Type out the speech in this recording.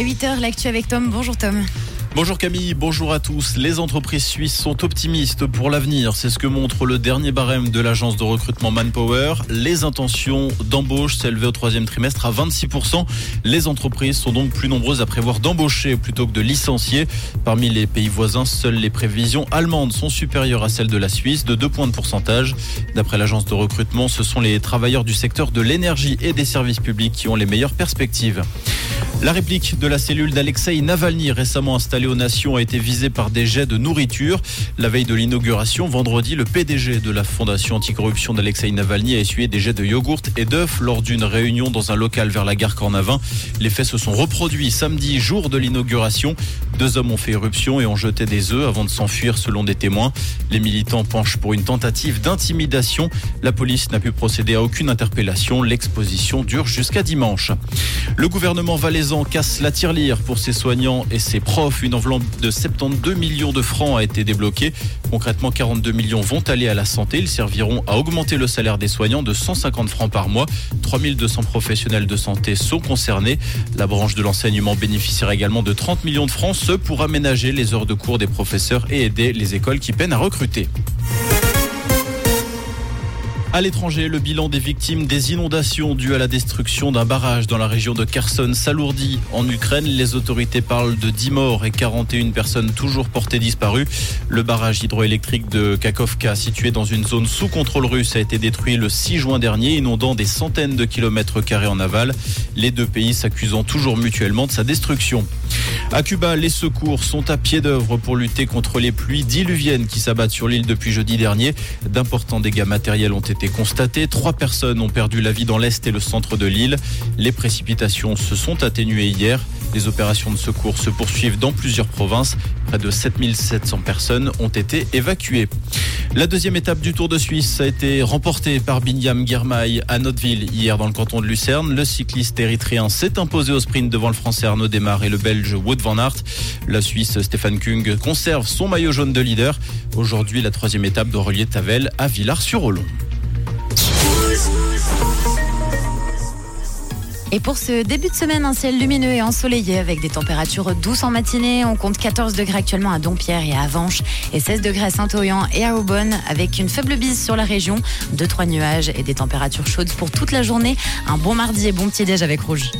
à 8h, l'actu avec Tom. Bonjour Tom. Bonjour Camille, bonjour à tous. Les entreprises suisses sont optimistes pour l'avenir. C'est ce que montre le dernier barème de l'agence de recrutement Manpower. Les intentions d'embauche s'élevaient au troisième trimestre à 26%. Les entreprises sont donc plus nombreuses à prévoir d'embaucher plutôt que de licencier. Parmi les pays voisins, seules les prévisions allemandes sont supérieures à celles de la Suisse de 2 points de pourcentage. D'après l'agence de recrutement, ce sont les travailleurs du secteur de l'énergie et des services publics qui ont les meilleures perspectives. La réplique de la cellule d'Alexei Navalny, récemment installée aux Nations, a été visée par des jets de nourriture. La veille de l'inauguration, vendredi, le PDG de la fondation anticorruption d'Alexei Navalny a essuyé des jets de yogourt et d'œufs lors d'une réunion dans un local vers la gare Cornavin. Les faits se sont reproduits samedi, jour de l'inauguration. Deux hommes ont fait éruption et ont jeté des œufs avant de s'enfuir selon des témoins. Les militants penchent pour une tentative d'intimidation. La police n'a pu procéder à aucune interpellation. L'exposition dure jusqu'à dimanche. Le gouvernement valaisan casse la tirelire pour ses soignants et ses profs. Une enveloppe de 72 millions de francs a été débloquée. Concrètement, 42 millions vont aller à la santé. Ils serviront à augmenter le salaire des soignants de 150 francs par mois. 3200 professionnels de santé sont concernés. La branche de l'enseignement bénéficiera également de 30 millions de francs, ce pour aménager les heures de cours des professeurs et aider les écoles qui peinent à recruter. À l'étranger, le bilan des victimes des inondations dues à la destruction d'un barrage dans la région de Kherson s'alourdit. En Ukraine, les autorités parlent de 10 morts et 41 personnes toujours portées disparues. Le barrage hydroélectrique de Kakovka, situé dans une zone sous contrôle russe, a été détruit le 6 juin dernier, inondant des centaines de kilomètres carrés en aval. Les deux pays s'accusant toujours mutuellement de sa destruction. À Cuba, les secours sont à pied d'œuvre pour lutter contre les pluies diluviennes qui s'abattent sur l'île depuis jeudi dernier. D'importants dégâts matériels ont été constatés. Trois personnes ont perdu la vie dans l'est et le centre de l'île. Les précipitations se sont atténuées hier. Les opérations de secours se poursuivent dans plusieurs provinces. Près de 7700 personnes ont été évacuées. La deuxième étape du Tour de Suisse a été remportée par Binyam Girmay à Notteville hier dans le canton de Lucerne. Le cycliste érythréen s'est imposé au sprint devant le français Arnaud Desmar et le belge Wout van Aert. La Suisse Stéphane Kung conserve son maillot jaune de leader. Aujourd'hui, la troisième étape doit relier Tavel à Villars-sur-Olon. Et pour ce début de semaine, un ciel lumineux et ensoleillé avec des températures douces en matinée. On compte 14 degrés actuellement à Dompierre et à Avanches et 16 degrés à Saint-Oyan et à Aubonne avec une faible bise sur la région, 2-3 nuages et des températures chaudes pour toute la journée. Un bon mardi et bon petit déj avec Rouge.